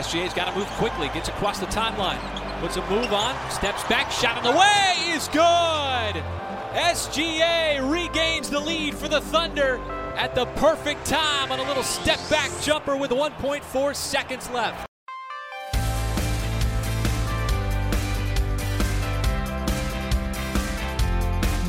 SGA's got to move quickly, gets across the timeline, puts a move on, steps back, shot in the way is good. SGA regains the lead for the Thunder at the perfect time on a little step back jumper with 1.4 seconds left.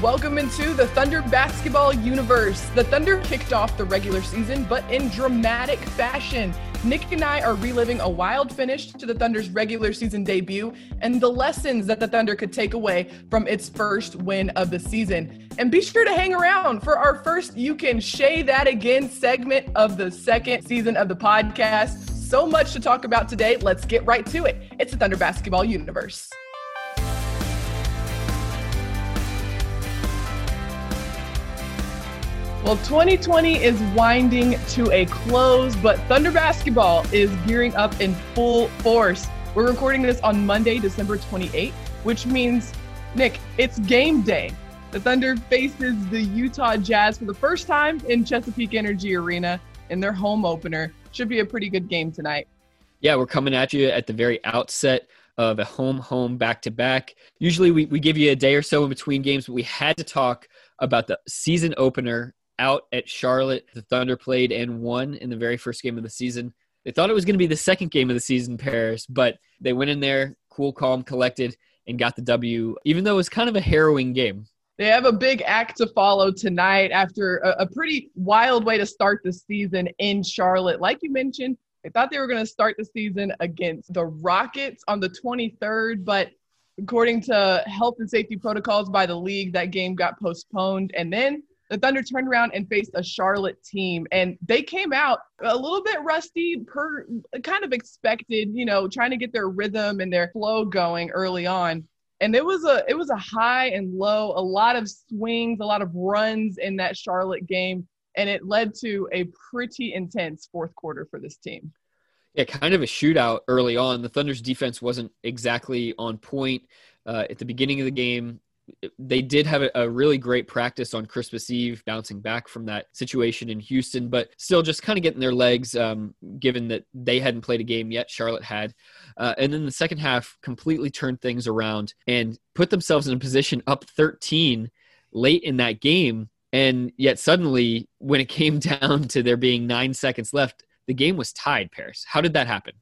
Welcome into the Thunder basketball universe. The Thunder kicked off the regular season, but in dramatic fashion. Nick and I are reliving a wild finish to the Thunder's regular season debut and the lessons that the Thunder could take away from its first win of the season. And be sure to hang around for our first You Can Shai That Again segment of the second season of the podcast. So much to talk about today. Let's get right to it. It's the Thunder basketball universe. Well, 2020 is winding to a close, but Thunder basketball is gearing up in full force. We're recording this on Monday, December 28th, which means, Nick, it's game day. The Thunder faces the Utah Jazz for the first time in Chesapeake Energy Arena in their home opener. Should be a pretty good game tonight. Yeah, we're coming at you at the very outset of a home home back to back. Usually we, we give you a day or so in between games, but we had to talk about the season opener out at Charlotte. The Thunder played and won in the very first game of the season. They thought it was going to be the second game of the season, Paris, but they went in there, cool, calm, collected, and got the W, even though it was kind of a harrowing game. They have a big act to follow tonight after a, a pretty wild way to start the season in Charlotte. Like you mentioned, they thought they were going to start the season against the Rockets on the 23rd, but according to health and safety protocols by the league, that game got postponed. And then the Thunder turned around and faced a Charlotte team, and they came out a little bit rusty, per kind of expected, you know, trying to get their rhythm and their flow going early on. And it was a it was a high and low, a lot of swings, a lot of runs in that Charlotte game, and it led to a pretty intense fourth quarter for this team. Yeah, kind of a shootout early on. The Thunder's defense wasn't exactly on point uh, at the beginning of the game they did have a, really great practice on Christmas Eve, bouncing back from that situation in Houston, but still just kind of getting their legs, um, given that they hadn't played a game yet. Charlotte had. Uh, and then the second half completely turned things around and put themselves in a position up 13 late in that game. And yet, suddenly, when it came down to there being nine seconds left, the game was tied, Paris. How did that happen?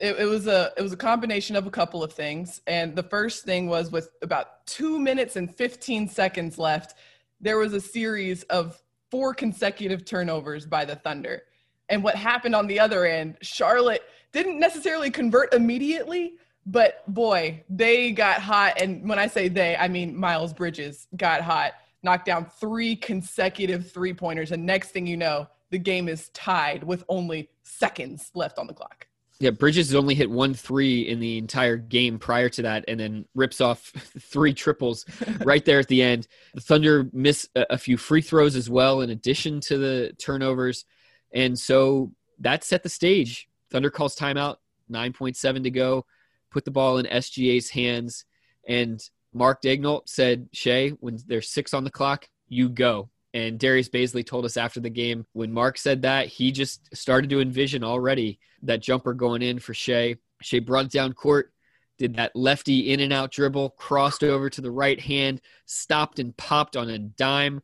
It, it, was a it was a combination of a couple of things. And the first thing was with about two minutes and 15 seconds left there was a series of four consecutive turnovers by the thunder. And what happened on the other end charlotte didn't necessarily convert immediately but boy they got hot. And when i say they i mean miles bridges got hot knocked down three consecutive three pointers and next thing you know the game is tied with only seconds left on the clock yeah, Bridges has only hit one three in the entire game prior to that, and then rips off three triples right there at the end. The Thunder miss a few free throws as well, in addition to the turnovers, and so that set the stage. Thunder calls timeout, nine point seven to go, put the ball in SGA's hands, and Mark Daigneault said, "Shai, when there's six on the clock, you go." And Darius Bazley told us after the game when Mark said that, he just started to envision already that jumper going in for Shai. Shai brought it down court, did that lefty in and out dribble, crossed over to the right hand, stopped and popped on a dime,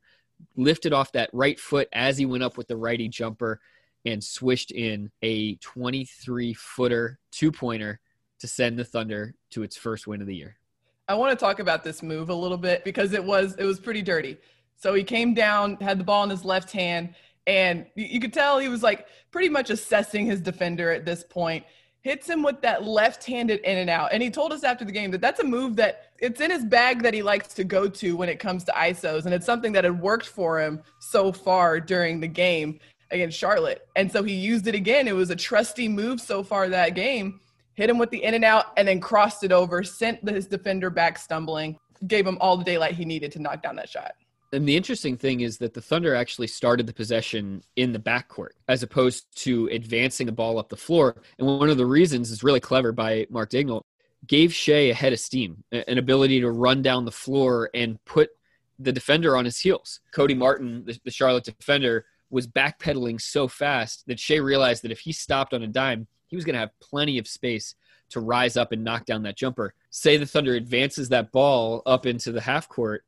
lifted off that right foot as he went up with the righty jumper, and swished in a 23 footer two pointer to send the Thunder to its first win of the year. I want to talk about this move a little bit because it was it was pretty dirty. So he came down, had the ball in his left hand, and you could tell he was like pretty much assessing his defender at this point. Hits him with that left-handed in and out. And he told us after the game that that's a move that it's in his bag that he likes to go to when it comes to ISOs. And it's something that had worked for him so far during the game against Charlotte. And so he used it again. It was a trusty move so far that game. Hit him with the in and out and then crossed it over, sent his defender back stumbling, gave him all the daylight he needed to knock down that shot. And the interesting thing is that the Thunder actually started the possession in the backcourt as opposed to advancing the ball up the floor. And one of the reasons is really clever by Mark Daigneault, gave Shai a head of steam, an ability to run down the floor and put the defender on his heels. Cody Martin, the, the Charlotte defender, was backpedaling so fast that Shai realized that if he stopped on a dime, he was going to have plenty of space to rise up and knock down that jumper. Say the Thunder advances that ball up into the half court,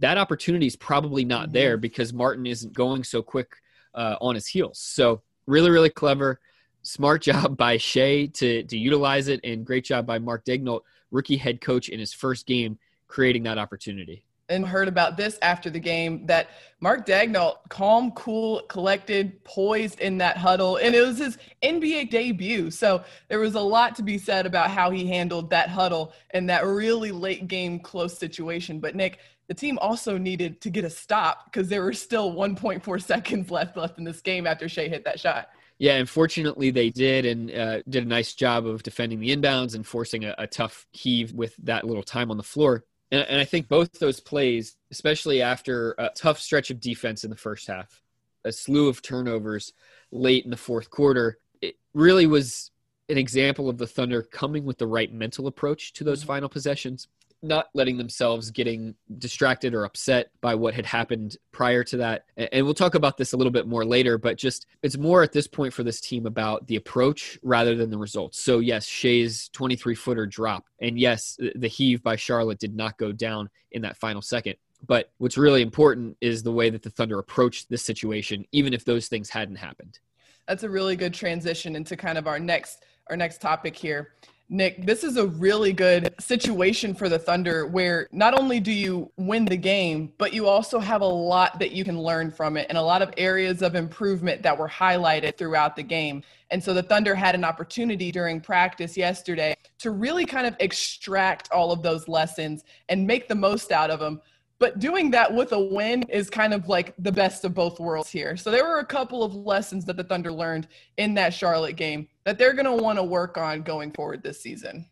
that opportunity is probably not mm-hmm. there because Martin isn't going so quick uh, on his heels. So really, really clever, smart job by Shai to to utilize it, and great job by Mark Daigneault, rookie head coach in his first game, creating that opportunity and heard about this after the game that Mark Daigneault, calm, cool, collected, poised in that huddle. And it was his NBA debut. So there was a lot to be said about how he handled that huddle and that really late game close situation. But Nick, the team also needed to get a stop because there were still 1.4 seconds left left in this game after Shai hit that shot. Yeah, unfortunately they did and uh, did a nice job of defending the inbounds and forcing a, a tough heave with that little time on the floor. And, and I think both those plays, especially after a tough stretch of defense in the first half, a slew of turnovers late in the fourth quarter, it really was an example of the Thunder coming with the right mental approach to those mm-hmm. final possessions not letting themselves getting distracted or upset by what had happened prior to that. And we'll talk about this a little bit more later, but just it's more at this point for this team about the approach rather than the results. So, yes, Shai's 23 footer drop. And yes, the heave by Charlotte did not go down in that final second. But what's really important is the way that the Thunder approached this situation, even if those things hadn't happened. That's a really good transition into kind of our next our next topic here. Nick, this is a really good situation for the Thunder where not only do you win the game, but you also have a lot that you can learn from it and a lot of areas of improvement that were highlighted throughout the game. And so the Thunder had an opportunity during practice yesterday to really kind of extract all of those lessons and make the most out of them. But doing that with a win is kind of like the best of both worlds here. So there were a couple of lessons that the Thunder learned in that Charlotte game that they're going to want to work on going forward this season.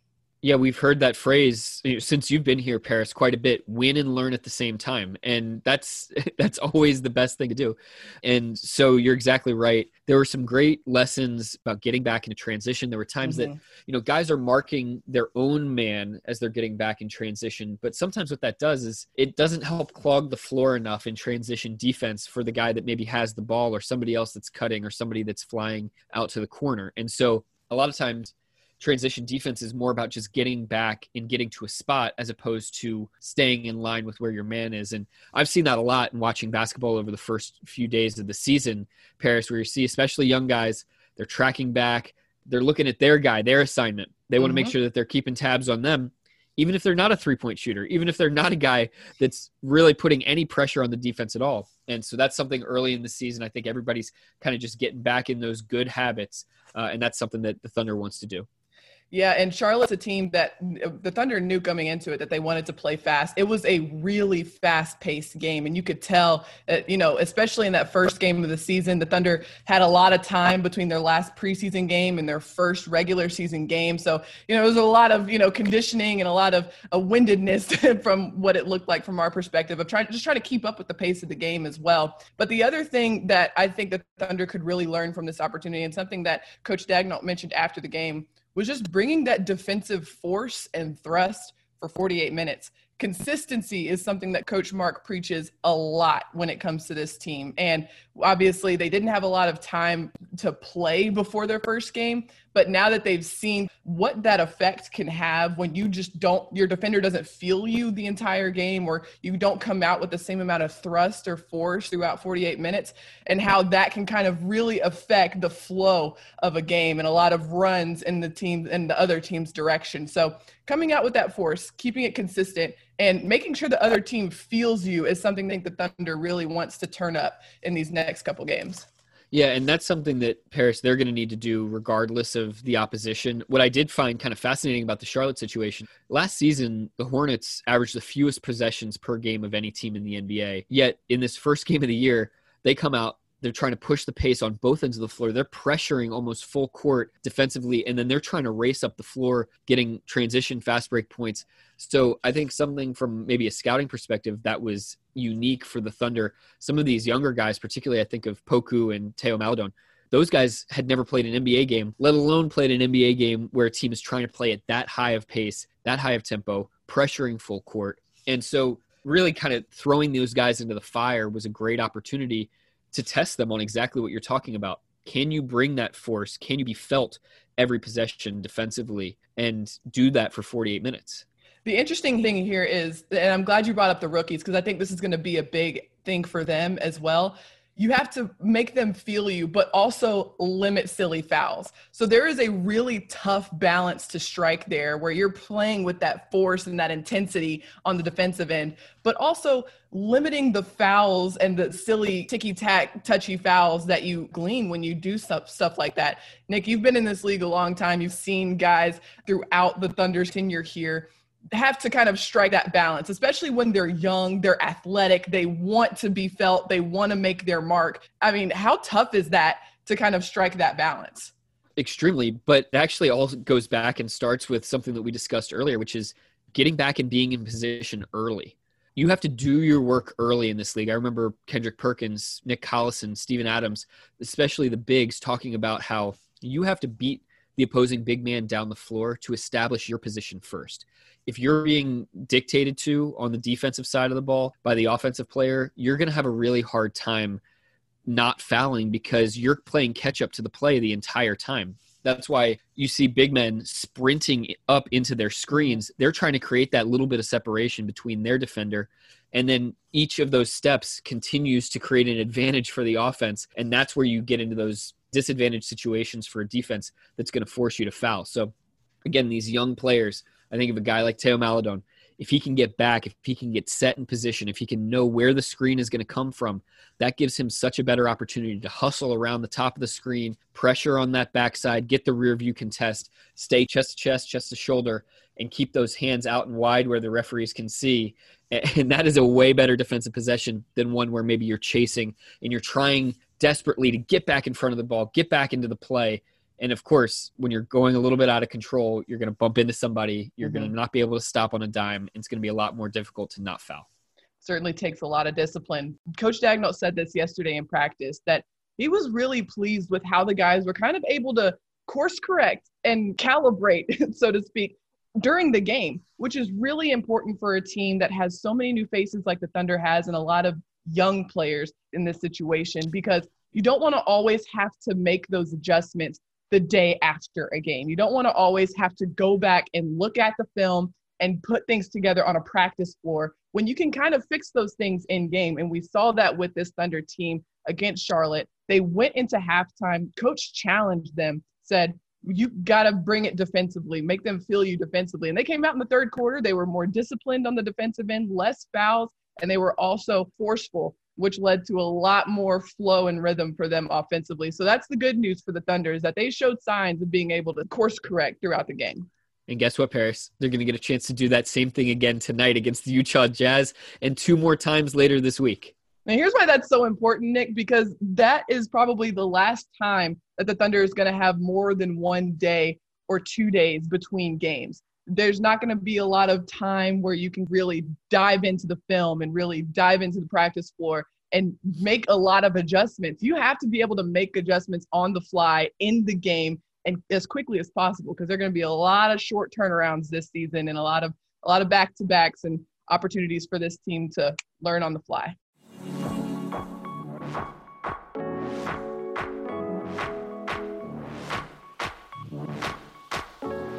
Yeah, we've heard that phrase since you've been here, Paris, quite a bit. Win and learn at the same time, and that's that's always the best thing to do. And so you're exactly right. There were some great lessons about getting back into transition. There were times mm-hmm. that you know guys are marking their own man as they're getting back in transition, but sometimes what that does is it doesn't help clog the floor enough in transition defense for the guy that maybe has the ball or somebody else that's cutting or somebody that's flying out to the corner. And so a lot of times transition defense is more about just getting back and getting to a spot as opposed to staying in line with where your man is. And I've seen that a lot in watching basketball over the first few days of the season, Paris, where you see especially young guys, they're tracking back, they're looking at their guy, their assignment. They mm-hmm. want to make sure that they're keeping tabs on them. Even if they're not a three point shooter, even if they're not a guy that's really putting any pressure on the defense at all. And so that's something early in the season. I think everybody's kind of just getting back in those good habits. Uh, and that's something that the Thunder wants to do. Yeah, and Charlotte's a team that the Thunder knew coming into it that they wanted to play fast. It was a really fast-paced game, and you could tell, that, you know, especially in that first game of the season, the Thunder had a lot of time between their last preseason game and their first regular season game. So, you know, there was a lot of you know conditioning and a lot of a windedness from what it looked like from our perspective of trying just trying to keep up with the pace of the game as well. But the other thing that I think the Thunder could really learn from this opportunity, and something that Coach Daigneault mentioned after the game was just bringing that defensive force and thrust for 48 minutes. Consistency is something that coach mark preaches a lot when it comes to this team. And obviously they didn't have a lot of time to play before their first game but now that they've seen what that effect can have when you just don't your defender doesn't feel you the entire game or you don't come out with the same amount of thrust or force throughout 48 minutes and how that can kind of really affect the flow of a game and a lot of runs in the team and the other team's direction so coming out with that force keeping it consistent and making sure the other team feels you is something I think the Thunder really wants to turn up in these next couple games. Yeah, and that's something that Paris they're going to need to do regardless of the opposition. What I did find kind of fascinating about the Charlotte situation, last season the Hornets averaged the fewest possessions per game of any team in the NBA. Yet in this first game of the year, they come out they're trying to push the pace on both ends of the floor. They're pressuring almost full court defensively, and then they're trying to race up the floor, getting transition fast break points. So I think something from maybe a scouting perspective that was unique for the Thunder. Some of these younger guys, particularly I think of Poku and Teo Maledon, those guys had never played an NBA game, let alone played an NBA game where a team is trying to play at that high of pace, that high of tempo, pressuring full court. And so really kind of throwing those guys into the fire was a great opportunity to test them on exactly what you're talking about. Can you bring that force? Can you be felt every possession defensively and do that for 48 minutes? The interesting thing here is, and I'm glad you brought up the rookies because I think this is going to be a big thing for them as well you have to make them feel you, but also limit silly fouls. So there is a really tough balance to strike there where you're playing with that force and that intensity on the defensive end, but also limiting the fouls and the silly ticky tack touchy fouls that you glean when you do stuff, stuff like that. Nick, you've been in this league a long time. You've seen guys throughout the Thunder's tenure here have to kind of strike that balance, especially when they're young, they're athletic, they want to be felt, they want to make their mark. I mean, how tough is that to kind of strike that balance? Extremely, but actually all goes back and starts with something that we discussed earlier, which is getting back and being in position early. You have to do your work early in this league. I remember Kendrick Perkins, Nick Collison, Steven Adams, especially the bigs, talking about how you have to beat the opposing big man down the floor to establish your position first if you're being dictated to on the defensive side of the ball by the offensive player, you're going to have a really hard time not fouling because you're playing catch up to the play the entire time. That's why you see big men sprinting up into their screens. They're trying to create that little bit of separation between their defender. And then each of those steps continues to create an advantage for the offense. And that's where you get into those disadvantaged situations for a defense that's going to force you to foul. So, again, these young players I think of a guy like Teo Maledon. If he can get back, if he can get set in position, if he can know where the screen is going to come from, that gives him such a better opportunity to hustle around the top of the screen, pressure on that backside, get the rear view contest, stay chest to chest, chest to shoulder, and keep those hands out and wide where the referees can see. And that is a way better defensive possession than one where maybe you're chasing and you're trying desperately to get back in front of the ball, get back into the play, and of course, when you're going a little bit out of control, you're going to bump into somebody. You're mm-hmm. going to not be able to stop on a dime. And it's going to be a lot more difficult to not foul. Certainly takes a lot of discipline. Coach Daigneault said this yesterday in practice that he was really pleased with how the guys were kind of able to course correct and calibrate, so to speak, during the game, which is really important for a team that has so many new faces like the Thunder has and a lot of young players in this situation because you don't want to always have to make those adjustments the day after a game. You don't want to always have to go back and look at the film and put things together on a practice floor when you can kind of fix those things in game. And we saw that with this Thunder team against Charlotte. They went into halftime, coach challenged them, said, you got to bring it defensively, make them feel you defensively. And they came out in the third quarter. They were more disciplined on the defensive end, less fouls, and they were also forceful which led to a lot more flow and rhythm for them offensively. So that's the good news for the Thunder is that they showed signs of being able to course correct throughout the game. And guess what, Paris? They're going to get a chance to do that same thing again tonight against the Utah Jazz and two more times later this week. Now, here's why that's so important, Nick, because that is probably the last time that the Thunder is going to have more than one day or two days between games. There's not going to be a lot of time where you can really dive into the film and really dive into the practice floor and make a lot of adjustments. You have to be able to make adjustments on the fly in the game and as quickly as possible because there are going to be a lot of short turnarounds this season and a lot of a lot of back to backs and opportunities for this team to learn on the fly.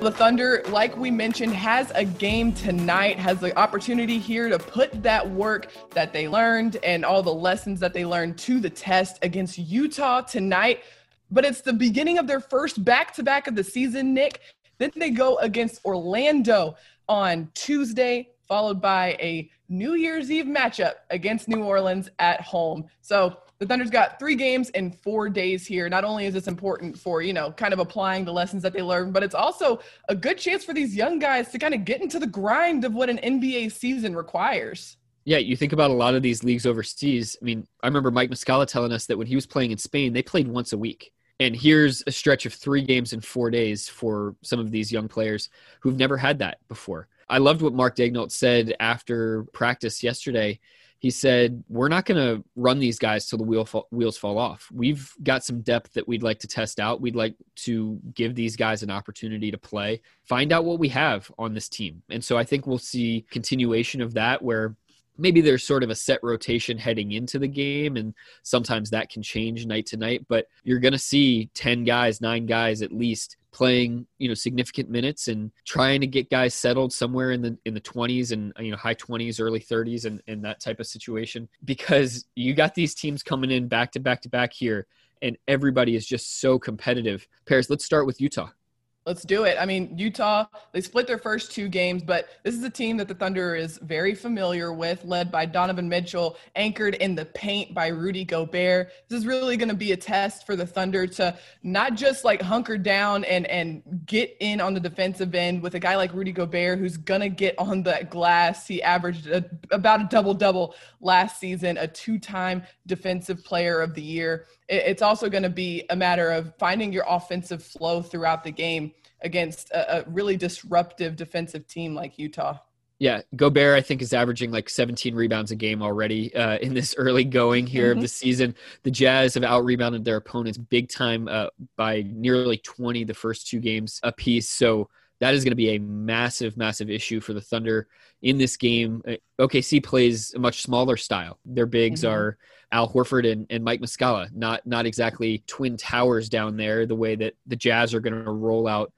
The Thunder, like we mentioned, has a game tonight, has the opportunity here to put that work that they learned and all the lessons that they learned to the test against Utah tonight. But it's the beginning of their first back to back of the season, Nick. Then they go against Orlando on Tuesday, followed by a New Year's Eve matchup against New Orleans at home. So the Thunder's got three games in four days here. Not only is this important for, you know, kind of applying the lessons that they learned, but it's also a good chance for these young guys to kind of get into the grind of what an NBA season requires. Yeah, you think about a lot of these leagues overseas. I mean, I remember Mike Muscala telling us that when he was playing in Spain, they played once a week. And here's a stretch of three games in four days for some of these young players who've never had that before. I loved what Mark Daigneault said after practice yesterday he said, We're not going to run these guys till the wheel fall, wheels fall off. We've got some depth that we'd like to test out. We'd like to give these guys an opportunity to play, find out what we have on this team. And so I think we'll see continuation of that where maybe there's sort of a set rotation heading into the game and sometimes that can change night to night but you're going to see 10 guys 9 guys at least playing you know significant minutes and trying to get guys settled somewhere in the in the 20s and you know high 20s early 30s and, and that type of situation. Because you got these teams coming in back to back to back here and everybody is just so competitive. Paris let's start with utah Let's do it. I mean, Utah, they split their first two games, but this is a team that the Thunder is very familiar with, led by Donovan Mitchell, anchored in the paint by Rudy Gobert. This is really going to be a test for the Thunder to not just like hunker down and and get in on the defensive end with a guy like Rudy Gobert who's going to get on that glass. He averaged a, about a double double last season, a two-time defensive player of the year it's also going to be a matter of finding your offensive flow throughout the game against a, a, really disruptive defensive team like Utah. Yeah, Gobert, I think, is averaging like 17 rebounds a game already uh, in this early going here mm-hmm. of the season. The Jazz have out rebounded their opponents big time uh, by nearly 20 the first two games apiece. So that is going to be a massive, massive issue for the Thunder in this game. Uh, OKC plays a much smaller style. Their bigs mm-hmm. are Al Horford and, and Mike Muscala, not not exactly twin towers down there the way that the Jazz are going to roll out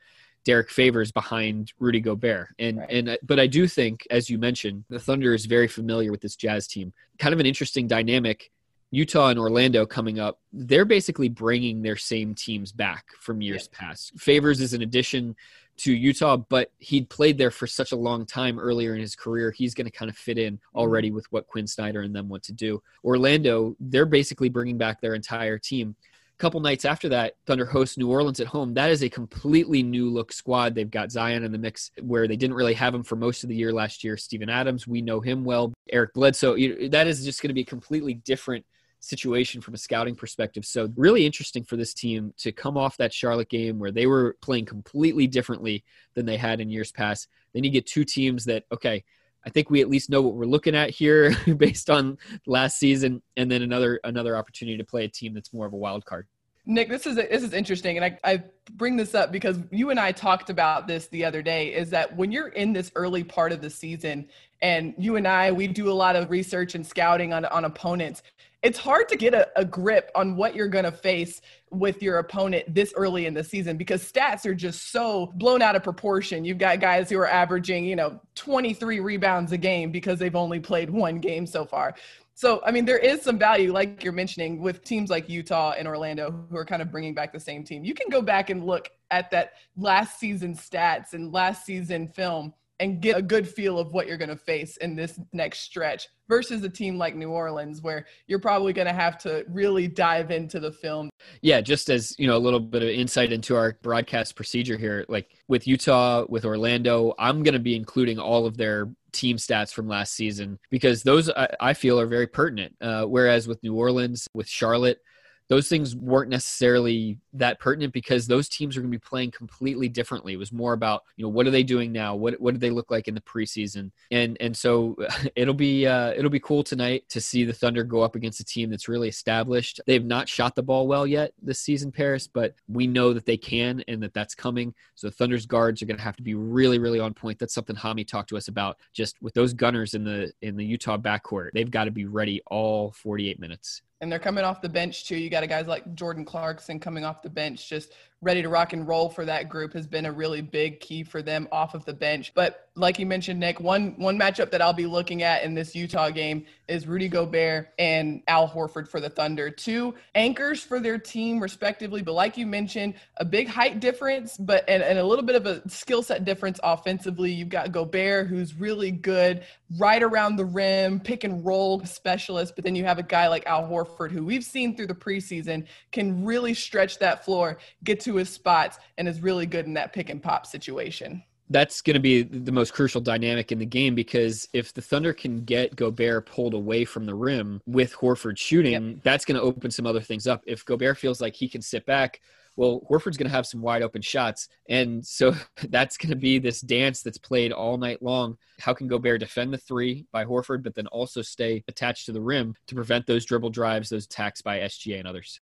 Derrick Favors behind Rudy Gobert. And right. and uh, but I do think, as you mentioned, the Thunder is very familiar with this Jazz team. Kind of an interesting dynamic. Utah and Orlando coming up, they're basically bringing their same teams back from years yeah. past. Favors is an addition to Utah, but he'd played there for such a long time earlier in his career. He's going to kind of fit in mm-hmm. already with what Quinn Snyder and them want to do. Orlando, they're basically bringing back their entire team. A couple nights after that, Thunder hosts New Orleans at home. That is a completely new look squad. They've got Zion in the mix where they didn't really have him for most of the year last year. Steven Adams, we know him well. Eric Bledsoe, that is just going to be a completely different – situation from a scouting perspective. So, really interesting for this team to come off that Charlotte game where they were playing completely differently than they had in years past. Then you get two teams that, okay, I think we at least know what we're looking at here based on last season, and then another another opportunity to play a team that's more of a wild card. Nick, this is this is interesting, and I, I bring this up because you and I talked about this the other day. Is that when you're in this early part of the season, and you and I we do a lot of research and scouting on on opponents it's hard to get a, a grip on what you're going to face with your opponent this early in the season because stats are just so blown out of proportion. You've got guys who are averaging, you know, 23 rebounds a game because they've only played one game so far. So, I mean, there is some value, like you're mentioning, with teams like Utah and Orlando who are kind of bringing back the same team. You can go back and look at that last season stats and last season film and get a good feel of what you're going to face in this next stretch versus a team like New Orleans where you're probably going to have to really dive into the film. Yeah, just as, you know, a little bit of insight into our broadcast procedure here, like with Utah, with Orlando, I'm going to be including all of their team stats from last season because those I, I feel are very pertinent. Uh, whereas with New Orleans, with Charlotte, those things weren't necessarily that pertinent because those teams are going to be playing completely differently. It was more about you know what are they doing now? What what do they look like in the preseason? And and so it'll be uh, it'll be cool tonight to see the Thunder go up against a team that's really established. They've not shot the ball well yet this season, Paris, but we know that they can and that that's coming. So the Thunder's guards are going to have to be really really on point. That's something Hami talked to us about. Just with those gunners in the in the Utah backcourt, they've got to be ready all 48 minutes and they're coming off the bench too. You got a guys like Jordan Clarkson coming off the bench, just ready to rock and roll for that group has been a really big key for them off of the bench. But like you mentioned, Nick, one one matchup that I'll be looking at in this Utah game is Rudy Gobert and Al Horford for the Thunder. Two anchors for their team, respectively. But like you mentioned, a big height difference, but and, and a little bit of a skill set difference offensively. You've got Gobert, who's really good right around the rim, pick and roll specialist. But then you have a guy like Al Horford, who we've seen through the preseason can really stretch that floor, get to to his spots and is really good in that pick and pop situation. That's going to be the most crucial dynamic in the game because if the Thunder can get Gobert pulled away from the rim with Horford shooting, yep. that's going to open some other things up. If Gobert feels like he can sit back, well, Horford's going to have some wide open shots. And so that's going to be this dance that's played all night long. How can Gobert defend the three by Horford, but then also stay attached to the rim to prevent those dribble drives, those attacks by SGA and others?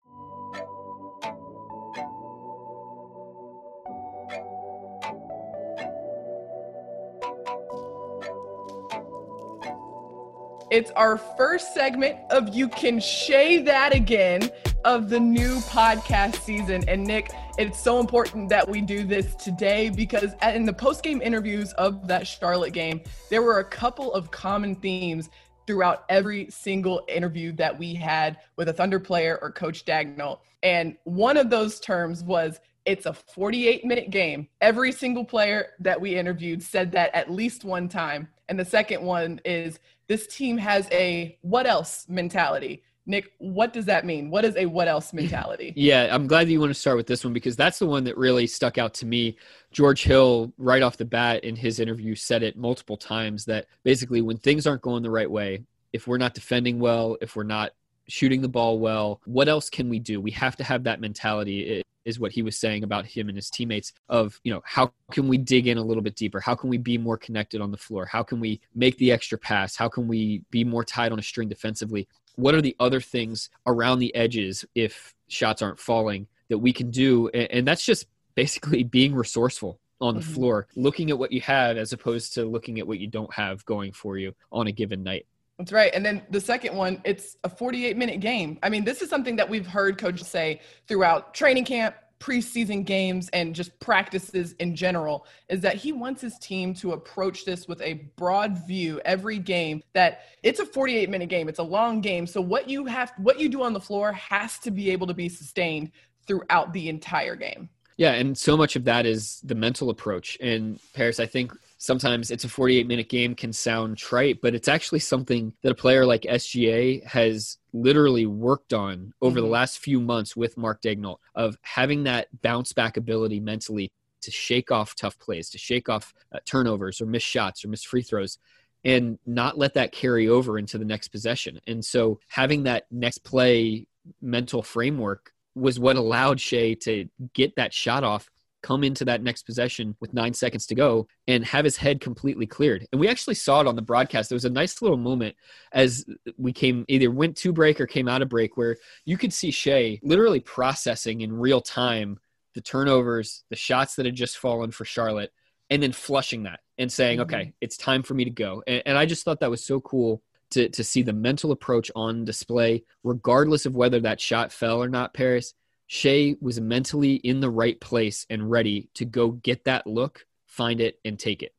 It's our first segment of You Can Shai That Again of the new podcast season. And Nick, it's so important that we do this today because in the post game interviews of that Charlotte game, there were a couple of common themes throughout every single interview that we had with a Thunder player or Coach Daigneault. And one of those terms was it's a 48 minute game. Every single player that we interviewed said that at least one time. And the second one is this team has a what else mentality. Nick, what does that mean? What is a what else mentality? Yeah, I'm glad that you want to start with this one because that's the one that really stuck out to me. George Hill, right off the bat in his interview, said it multiple times that basically when things aren't going the right way, if we're not defending well, if we're not shooting the ball well. What else can we do? We have to have that mentality is what he was saying about him and his teammates of, you know, how can we dig in a little bit deeper? How can we be more connected on the floor? How can we make the extra pass? How can we be more tied on a string defensively? What are the other things around the edges if shots aren't falling that we can do? And that's just basically being resourceful on the mm-hmm. floor, looking at what you have as opposed to looking at what you don't have going for you on a given night. That's right. And then the second one, it's a 48 minute game. I mean, this is something that we've heard coaches say throughout training camp, preseason games, and just practices in general is that he wants his team to approach this with a broad view every game that it's a 48 minute game. It's a long game. So what you have, what you do on the floor has to be able to be sustained throughout the entire game. Yeah. And so much of that is the mental approach. And Paris, I think sometimes it's a 48 minute game can sound trite, but it's actually something that a player like SGA has literally worked on over mm-hmm. the last few months with Mark Daigneault of having that bounce back ability mentally to shake off tough plays, to shake off uh, turnovers or missed shots or missed free throws and not let that carry over into the next possession. And so having that next play mental framework was what allowed Shai to get that shot off come into that next possession with nine seconds to go and have his head completely cleared. And we actually saw it on the broadcast. There was a nice little moment as we came either went to break or came out of break where you could see Shai literally processing in real time the turnovers, the shots that had just fallen for Charlotte, and then flushing that and saying, mm-hmm. okay, it's time for me to go. And, and I just thought that was so cool to, to see the mental approach on display, regardless of whether that shot fell or not, Paris. Shai was mentally in the right place and ready to go get that look, find it, and take it.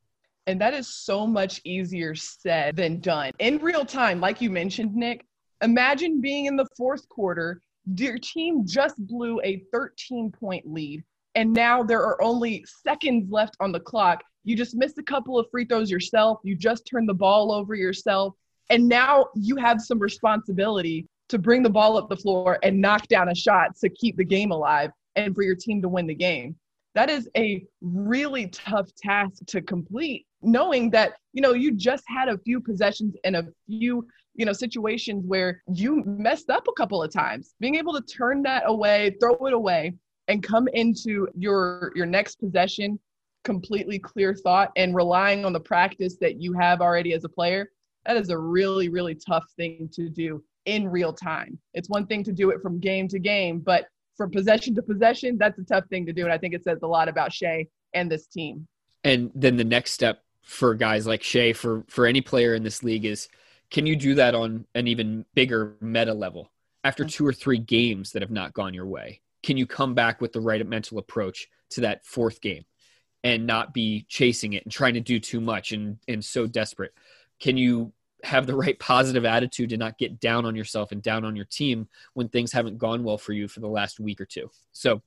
And that is so much easier said than done. In real time, like you mentioned, Nick, imagine being in the fourth quarter. Your team just blew a 13 point lead, and now there are only seconds left on the clock. You just missed a couple of free throws yourself. You just turned the ball over yourself. And now you have some responsibility to bring the ball up the floor and knock down a shot to keep the game alive and for your team to win the game. That is a really tough task to complete, knowing that, you know, you just had a few possessions and a few, you know, situations where you messed up a couple of times. Being able to turn that away, throw it away, and come into your your next possession completely clear thought and relying on the practice that you have already as a player that is a really really tough thing to do in real time. It's one thing to do it from game to game, but from possession to possession, that's a tough thing to do. And I think it says a lot about Shai and this team. And then the next step for guys like Shai, for for any player in this league, is can you do that on an even bigger meta level after two or three games that have not gone your way? Can you come back with the right mental approach to that fourth game and not be chasing it and trying to do too much and and so desperate? Can you have the right positive attitude to not get down on yourself and down on your team when things haven't gone well for you for the last week or two. So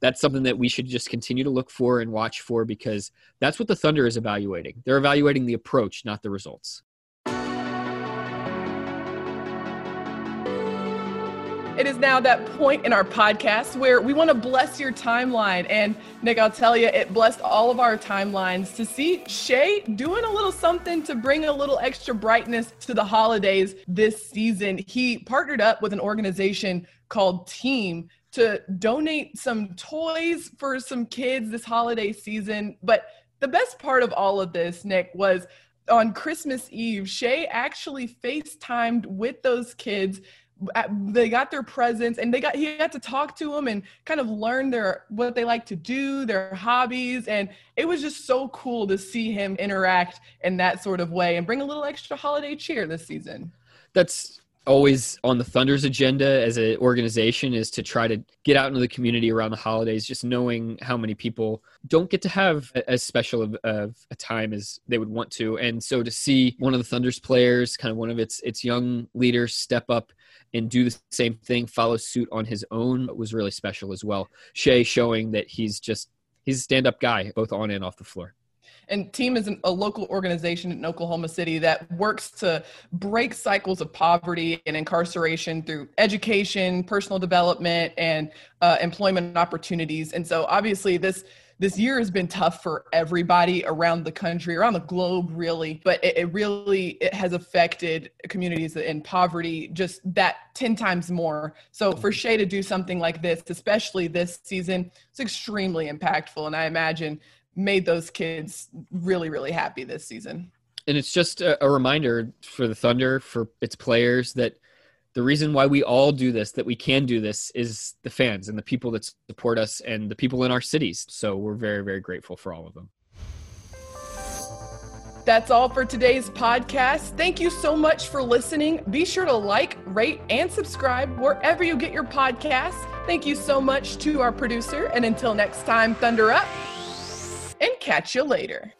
that's something that we should just continue to look for and watch for because that's what the Thunder is evaluating. They're evaluating the approach, not the results. It is now that point in our podcast where we want to bless your timeline. And Nick, I'll tell you, it blessed all of our timelines to see Shai doing a little something to bring a little extra brightness to the holidays this season. He partnered up with an organization called TEEM to donate some toys for some kids this holiday season. But the best part of all of this, Nick, was on Christmas Eve, Shai actually FaceTimed with those kids they got their presence and they got he got to talk to them and kind of learn their what they like to do their hobbies and it was just so cool to see him interact in that sort of way and bring a little extra holiday cheer this season that's always on the Thunder's agenda as an organization is to try to get out into the community around the holidays, just knowing how many people don't get to have as special of, of, a time as they would want to. And so to see one of the Thunder's players, kind of one of its its young leaders step up and do the same thing, follow suit on his own was really special as well. Shai showing that he's just he's a stand-up guy, both on and off the floor. And TEEM is an, a local organization in Oklahoma City that works to break cycles of poverty and incarceration through education, personal development, and uh, employment opportunities. And so, obviously, this this year has been tough for everybody around the country around the globe really but it, it, really it has affected communities in poverty just that 10 times more so for Shai to do something like this especially this season it's extremely impactful and i imagine made those kids really, really happy this season. And it's just a, a reminder for the Thunder, for its players, that the reason why we all do this, that we can do this, is the fans and the people that support us and the people in our cities. So we're very, very grateful for all of them. That's all for today's podcast. Thank you so much for listening. Be sure to like, rate, and subscribe wherever you get your podcasts. Thank you so much to our producer. And until next time, Thunder Up and catch you later.